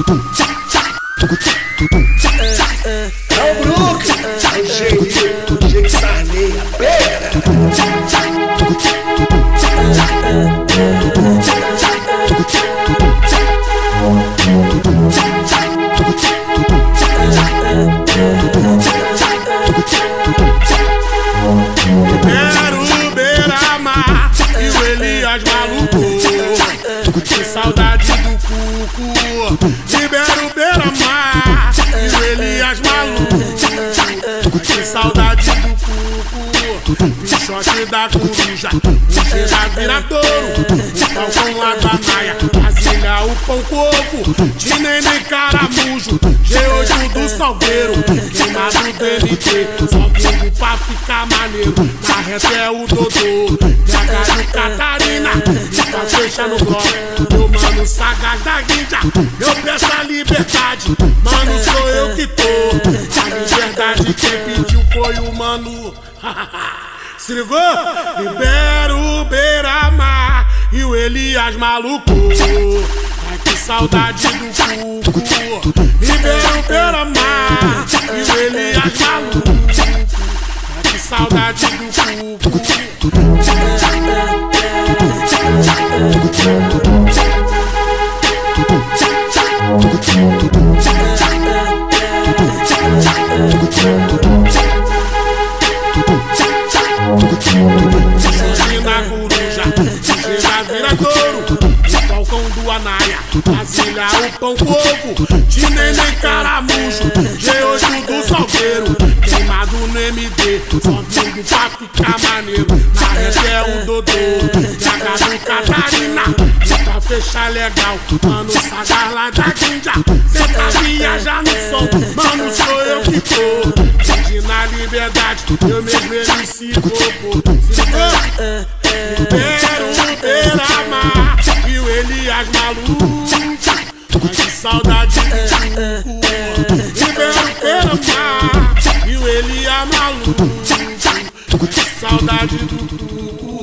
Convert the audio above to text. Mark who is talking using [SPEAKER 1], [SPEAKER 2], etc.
[SPEAKER 1] É o Brook, é o jeito, o jeito Sarney, a pera.
[SPEAKER 2] Era o Beira-Mar e o Elias maluco saudade do cuco Libera o Beira-Mar. E o Elias maluco Que saudade do cuco Bichote da coruja. O cheira vira touro. O falcão lá da naia Brasília o pão com ovo De neném caramujo. G8 do salgueiro. Do MT Só vindo pra ficar maneiro. Na reta é o Dodô. DH do Catarina. E pra fechar no bloco Meu mano sagaz da guinda Eu peço a liberdade. Mano, sou eu que tô. A liberdade quem pediu foi o mano Se ligou? Libera o Beira-Mar E o Elias maluco. Ai que saudade do cuco. Libera o Beira-Mar E o Elias maluco. Ai que saudade do cuco Brasília o pão com ovo De neném caramujo, G8 do salgueiro. Queimado no MD, só vindo pra ficar maneiro Na rede é o Dodô, DH do Catarina E pra fechar legal, mano, sagar lá da Índia Cê tá viajar no som, mano, sou eu que tô. Pedi na liberdade, eu mesmo MC Bobo Se ligou? Quero o Beira-Mar e o Elias maluco Saudade. Ribeiro Pera E o Elia Maluco Saudade do